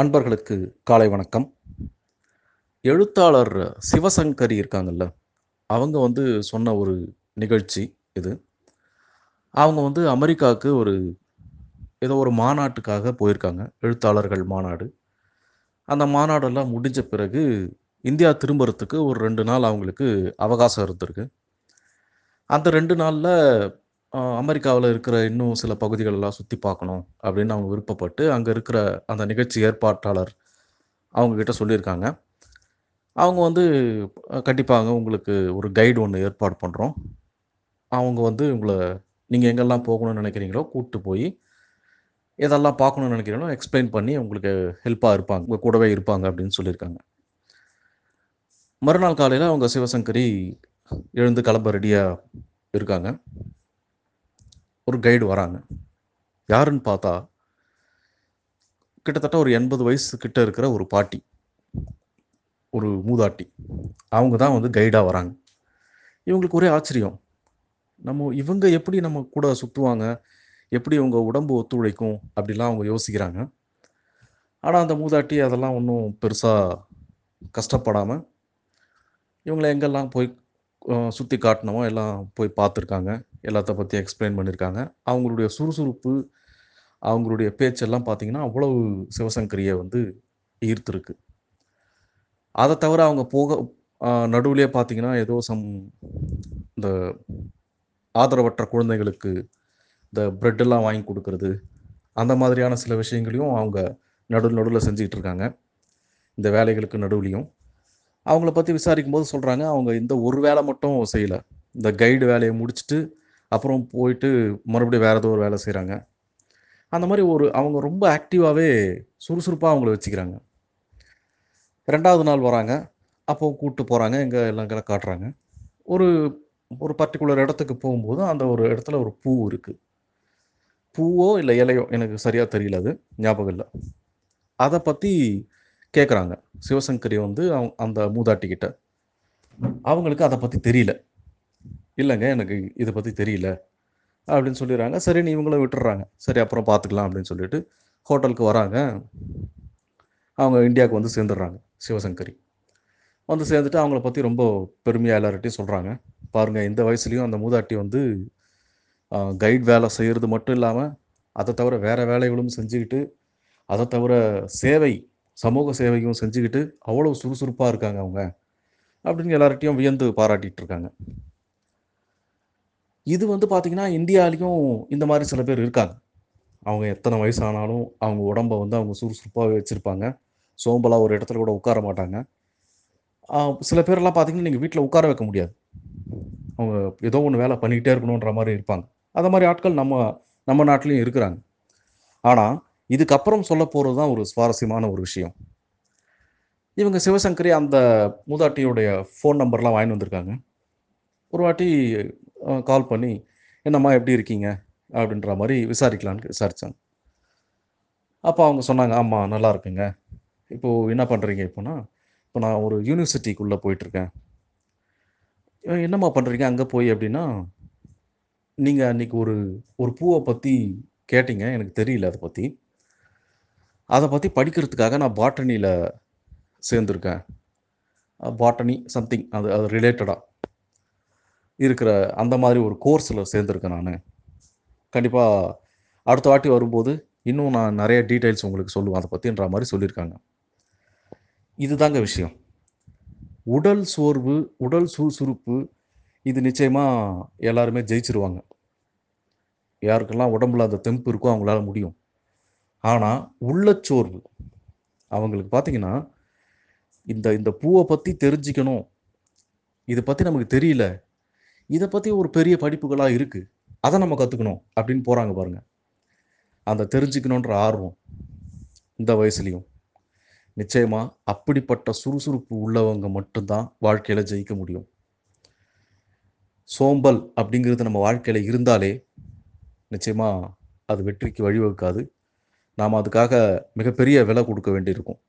அன்பர்களுக்கு காலை வணக்கம். எழுத்தாளர் சிவசங்கரி இருக்காங்கல்ல அவங்க வந்து சொன்ன ஒரு நிகழ்ச்சி இது. அவங்க வந்து அமெரிக்காவுக்கு ஒரு ஏதோ ஒரு மாநாட்டுக்காக போயிருக்காங்க எழுத்தாளர்கள் மாநாடு. அந்த மாநாடெல்லாம் முடிஞ்ச பிறகு இந்தியா திரும்புறதுக்கு ஒரு ரெண்டு நாள் அவங்களுக்கு அவகாசம் இருந்திருக்கு. அந்த ரெண்டு நாளில் அமெரிக்காவில் இருக்கிற இன்னும் சில பகுதிகள் எல்லாம் சுற்றி பார்க்கணும் அப்படின்னு அவங்க விருப்பப்பட்டு அங்கே இருக்கிற அந்த நிகழ்ச்சி ஏற்பாட்டாளர் அவங்கக்கிட்ட சொல்லியிருக்காங்க. அவங்க வந்து கண்டிப்பாக உங்களுக்கு ஒரு கைடு ஒன்று ஏற்பாடு பண்ணுறோம் அவங்க வந்து உங்களை நீங்கள் எங்கெல்லாம் போகணும்னு நினைக்கிறீங்களோ கூப்பிட்டு போய் எதெல்லாம் பார்க்கணும்னு நினைக்கிறீங்களோ எக்ஸ்பிளைன் பண்ணி உங்களுக்கு ஹெல்ப்பாக இருப்பாங்க. உங்கள் கூடவே இருப்பாங்க அப்படின்னு சொல்லியிருக்காங்க. மறுநாள் காலையில் அவங்க சிவசங்கரி எழுந்து கிளம்ப ரெடியாக இருக்காங்க. ஒரு கைடு வராங்க. யாருன்னு பார்த்தா கிட்டத்தட்ட ஒரு எண்பது வயசு கிட்ட இருக்கிற ஒரு பாட்டி ஒரு மூதாட்டி. அவங்க தான் வந்து கைடாக வராங்க. இவங்களுக்கு ஒரே ஆச்சரியம். நம்ம இவங்க எப்படி நம்ம கூட சுற்றுவாங்க எப்படி அவங்க உடம்பு ஒத்துழைக்கும்? அப்படிலாம் அவங்க யோசிக்கிறாங்க. ஆனால் அந்த மூதாட்டி அதெல்லாம் ஒன்றும் பெருசாக கஷ்டப்படாமல் இவங்களை எங்கெல்லாம் போய் சுற்றி காட்டினமோ எல்லாம் போய் பார்த்துருக்காங்க. எல்லாத்த பற்றி எக்ஸ்பிளைன் பண்ணியிருக்காங்க அவங்களுடைய சுறுசுறுப்பு அவங்களுடைய பேச்செல்லாம் பார்த்தீங்கன்னா அவ்வளவு சிவசங்கரியை வந்து ஈர்த்திருக்கு. அதை தவிர அவங்க போக நடுவிலே பார்த்தீங்கன்னா ஏதோ சம் இந்த ஆதரவற்ற குழந்தைகளுக்கு இந்த ப்ரெட்டெல்லாம் வாங்கி கொடுக்கறது அந்த மாதிரியான சில விஷயங்களையும் அவங்க நடு நடுவில் செஞ்சுக்கிட்டு இருக்காங்க. இந்த வேலைகளுக்கு நடுவுலையும். அவங்கள பற்றி விசாரிக்கும் போது சொல்கிறாங்க அவங்க இந்த ஒரு வேலை மட்டும் செய்யலை. இந்த கைடு வேலையை முடிச்சுட்டு அப்புறம் போயிட்டு மறுபடியும் வேறு ஏதோ ஒரு வேலை செய்கிறாங்க அந்த மாதிரி ஒரு அவங்க ரொம்ப ஆக்டிவாகவே சுறுசுறுப்பாக அவங்கள வச்சுக்கிறாங்க. ரெண்டாவது நாள் வராங்க. அப்போ கூப்பிட்டு போகிறாங்க எங்கே எல்லாம் காட்டுறாங்க. ஒரு ஒரு பர்டிகுலர் இடத்துக்கு போகும்போது அந்த ஒரு இடத்துல ஒரு பூ இருக்குது பூவோ இல்லை இலையோ எனக்கு சரியாக தெரியல அது. ஞாபகம் இல்லை. அதை பற்றி கேட்குறாங்க சிவசங்கரி வந்து அவங்க அந்த மூதாட்டிக்கிட்ட. அவங்களுக்கு அதை பற்றி தெரியல. இல்லைங்க எனக்கு இதை பற்றி தெரியல அப்படின்னு சொல்லிடுறாங்க. சரி நீ இவங்கள விட்டுறாங்க சரி அப்புறம் பார்த்துக்கலாம் அப்படின்னு சொல்லிட்டு ஹோட்டலுக்கு வராங்க. அவங்க இந்தியாவுக்கு வந்து சேர்ந்துடுறாங்க சிவசங்கரி. வந்து சேர்ந்துட்டு அவங்கள பற்றி ரொம்ப பெருமையாக எல்லார்ட்டையும் சொல்கிறாங்க பாருங்கள் இந்த வயசுலேயும் அந்த மூதாட்டி வந்து கைட் வேலை செய்கிறது மட்டும் இல்லாமல் அதை தவிர வேறு வேலைகளும் செஞ்சுக்கிட்டு அதை தவிர சேவை சமூக சேவையும் செஞ்சுக்கிட்டு அவ்வளோ சுறுசுறுப்பாக இருக்காங்க அவங்க அப்படின்னு எல்லார்ட்டையும் வியந்து பாராட்டிகிட்டு இருக்காங்க. இது வந்து பார்த்திங்கன்னா இந்தியாலேயும் இந்த மாதிரி சில பேர் இருக்காங்க. அவங்க எத்தனை வயசானாலும் அவங்க உடம்பை வந்து அவங்க சுறுசுறுப்பாகவே வச்சுருப்பாங்க. சோம்பலாக ஒரு இடத்துல கூட உட்கார மாட்டாங்க. சில பேரெல்லாம் பார்த்தீங்கன்னா நீங்கள் வீட்டில் உட்கார வைக்க முடியாது. அவங்க ஏதோ ஒன்று வேலை பண்ணிக்கிட்டே இருக்கணுன்ற மாதிரி இருப்பாங்க. அந்த மாதிரி ஆட்கள் நம்ம நம்ம நாட்டிலையும் இருக்கிறாங்க. ஆனால் இதுக்கப்புறம் சொல்ல போகிறது தான் ஒரு சுவாரஸ்யமான ஒரு விஷயம். இவங்க சிவசங்கரி அந்த மூதாட்டியுடைய ஃபோன் நம்பர்லாம் வாங்கி வந்திருக்காங்க. ஒரு வாட்டி கால் பண்ணி என்னம்மா எப்படி இருக்கீங்க? அப்படின்ற மாதிரி விசாரிக்கலான்னு விசாரித்தாங்க அப்போ அவங்க சொன்னாங்க ஆமாம் நல்லா இருக்குங்க. இப்போது என்ன பண்ணுறீங்க இப்போனா இப்போ நான் ஒரு யூனிவர்சிட்டிக்குள்ளே போயிட்டுருக்கேன். என்னம்மா பண்ணுறீங்க அங்கே போய் அப்படின்னா நீங்கள் அன்றைக்கி ஒரு ஒரு பூவை பற்றி கேட்டீங்க எனக்கு தெரியல அதை பற்றி அதை பற்றி படிக்கிறதுக்காக நான் பாட்டனியில் சேர்ந்துருக்கேன். பாட்டனி சம்திங் அது அது ரிலேட்டடாக இருக்கிற அந்த மாதிரி ஒரு கோர்ஸில் சேர்ந்துருக்கேன் நான். கண்டிப்பாக அடுத்த வாட்டி வரும்போது இன்னும் நான் நிறைய டீட்டெயில்ஸ் உங்களுக்கு சொல்லுவேன். அதை பற்றின்ற மாதிரி சொல்லியிருக்காங்க. இதுதாங்க விஷயம். உடல் சோர்வு உடல் சுறுசுறுப்பு இது நிச்சயமாக எல்லாருமே ஜெயிச்சிருவாங்க. யாருக்கெல்லாம் உடம்புல அந்த தெம்பு இருக்கோ அவங்களால முடியும். ஆனால் உள்ளச்சோர்வு அவங்களுக்கு பார்த்தீங்கன்னா இந்த இந்த பூவை பற்றி தெரிஞ்சுக்கணும். இதை பற்றி நமக்கு தெரியல. இதை பற்றி ஒரு பெரிய படிப்புகளாக இருக்குது அதை நம்ம கற்றுக்கணும் அப்படின்னு போகிறாங்க பாருங்கள் அந்த தெரிஞ்சுக்கணுன்ற ஆர்வம் இந்த வயசுலேயும். நிச்சயமாக அப்படிப்பட்ட சுறுசுறுப்பு உள்ளவங்க மட்டும்தான் வாழ்க்கையில் ஜெயிக்க முடியும். சோம்பல் அப்படிங்கிறது நம்ம வாழ்க்கையில் இருந்தாலே நிச்சயமாக அது வெற்றிக்கு வழிவகுக்காது. நாம் அதுக்காக மிகப்பெரிய விலை கொடுக்க வேண்டியிருக்கும்.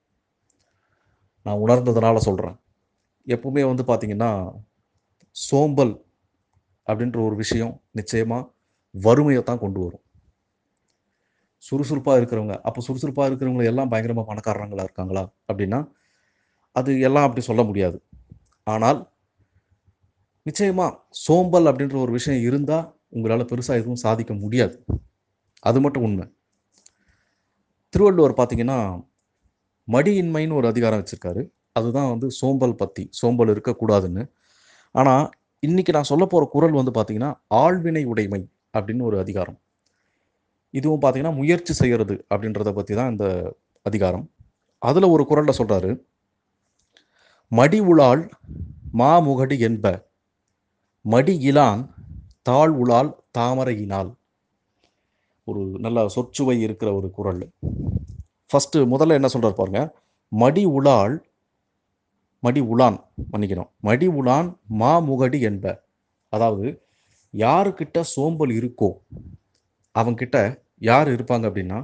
நான் உணர்ந்ததுனால சொல்கிறேன் எப்பவுமே வந்து பார்த்திங்கன்னா சோம்பல் அப்படின்ற ஒரு விஷயம் நிச்சயமாக வறுமையை தான் கொண்டு வரும். சுறுசுறுப்பாக இருக்கிறவங்க அப்போ சுறுசுறுப்பாக இருக்கிறவங்க எல்லாம் பயங்கரமாக பணக்காரங்களாக இருக்காங்களா அப்படின்னா அது எல்லாம் அப்படி சொல்ல முடியாது. ஆனால் நிச்சயமாக சோம்பல் அப்படின்ற ஒரு விஷயம் இருந்தால் உங்களால் பெருசாக எதுவும் சாதிக்க முடியாது. அது மட்டும் உண்மை. திருவள்ளுவர் பார்த்தீங்கன்னா மடியின்மைன்னு ஒரு அதிகாரம் வச்சுருக்காரு. அதுதான் வந்து சோம்பல் பற்றி சோம்பல் இருக்கக்கூடாதுன்னு. ஆனால் இன்னைக்கு நான் சொல்ல போகிற குரல் வந்து பார்த்தீங்கன்னா ஆழ்வினை உடைமை அப்படின்னு ஒரு அதிகாரம். இதுவும் பார்த்தீங்கன்னா முயற்சி செய்கிறது அப்படின்றத பற்றி தான் இந்த அதிகாரம். அதில் ஒரு குரலில் சொல்கிறாரு மடி உளால் மாமுகடி என்ப மடி இலான் தாழ் உளால் தாமரையினால் ஒரு நல்ல சொற்சுவை இருக்கிற ஒரு குரல். ஃபஸ்ட்டு முதல்ல என்ன சொல்கிறார் பாருங்க மடி உளால் மடி உலான் மன்னிக்கணும். மடி உலான் மாமுகடி என்ப. அதாவது யாருக்கிட்ட சோம்பல் இருக்கோ அவங்கிட்ட யார் இருப்பாங்க அப்படின்னா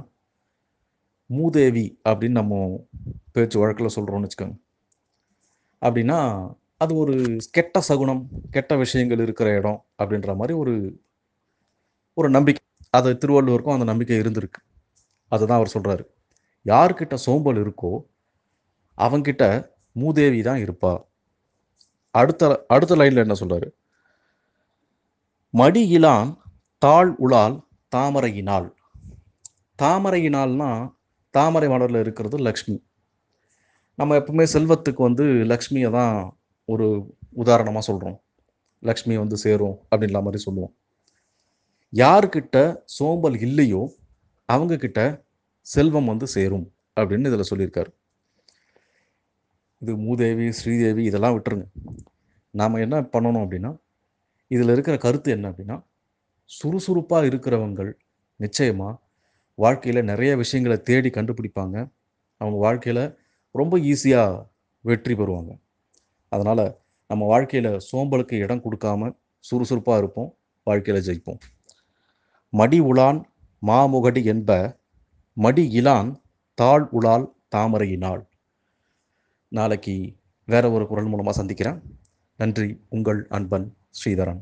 மூதேவி அப்படின்னு நம்ம பேச்சு வழக்கில் சொல்கிறோம்னு வச்சுக்கோங்க. அப்படின்னா அது ஒரு கெட்ட சகுனம் கெட்ட விஷயங்கள் இருக்கிற இடம் அப்படின்ற மாதிரி ஒரு ஒரு நம்பிக்கை. அது திருவள்ளுவருக்கும் அந்த நம்பிக்கை இருந்திருக்கு. அதுதான் அவர் சொல்கிறாரு யார்கிட்ட சோம்பல் இருக்கோ அவங்கிட்ட மூதேவி தான் இருப்பா. அடுத்த அடுத்த லைனில் என்ன சொல்கிறாரு மடி இலான் தாழ் உளால் தாமரையினால். தாமரையினால்னா தாமரை மலரில் இருக்கிறது லக்ஷ்மி. நம்ம எப்பவுமே செல்வத்துக்கு வந்து லக்ஷ்மியை தான் ஒரு உதாரணமாக சொல்கிறோம் லக்ஷ்மி வந்து சேரும் அப்படின்ற மாதிரி சொல்லுவோம். யாருக்கிட்ட சோம்பல் இல்லையோ அவங்கக்கிட்ட செல்வம் வந்து சேரும் அப்படின்னு இதில் சொல்லியிருக்காரு. இது மூதேவி ஸ்ரீதேவி இதெல்லாம் விட்டுருங்க. நாம் என்ன பண்ணணும் அப்படின்னா இதில் இருக்கிற கருத்து என்ன அப்படின்னா சுறுசுறுப்பாக இருக்கிறவங்கள் நிச்சயமாக வாழ்க்கையில் நிறைய விஷயங்களை தேடி கண்டுபிடிப்பாங்க. அவங்க வாழ்க்கையில் ரொம்ப ஈஸியாக வெற்றி பெறுவாங்க. அதனால் நம்ம வாழ்க்கையில் சோம்பலுக்கு இடம் கொடுக்காம சுறுசுறுப்பாக இருப்போம் வாழ்க்கையில் ஜெயிப்போம். மடி உலான் மாமுகடி என்ப மடி இலான் தாழ் உலால் தாமரையினாள் நாளைக்கு வேற ஒரு குரல் மூலமாக சந்திக்கிறேன். நன்றி. உங்கள் அன்பன் ஸ்ரீதரன்.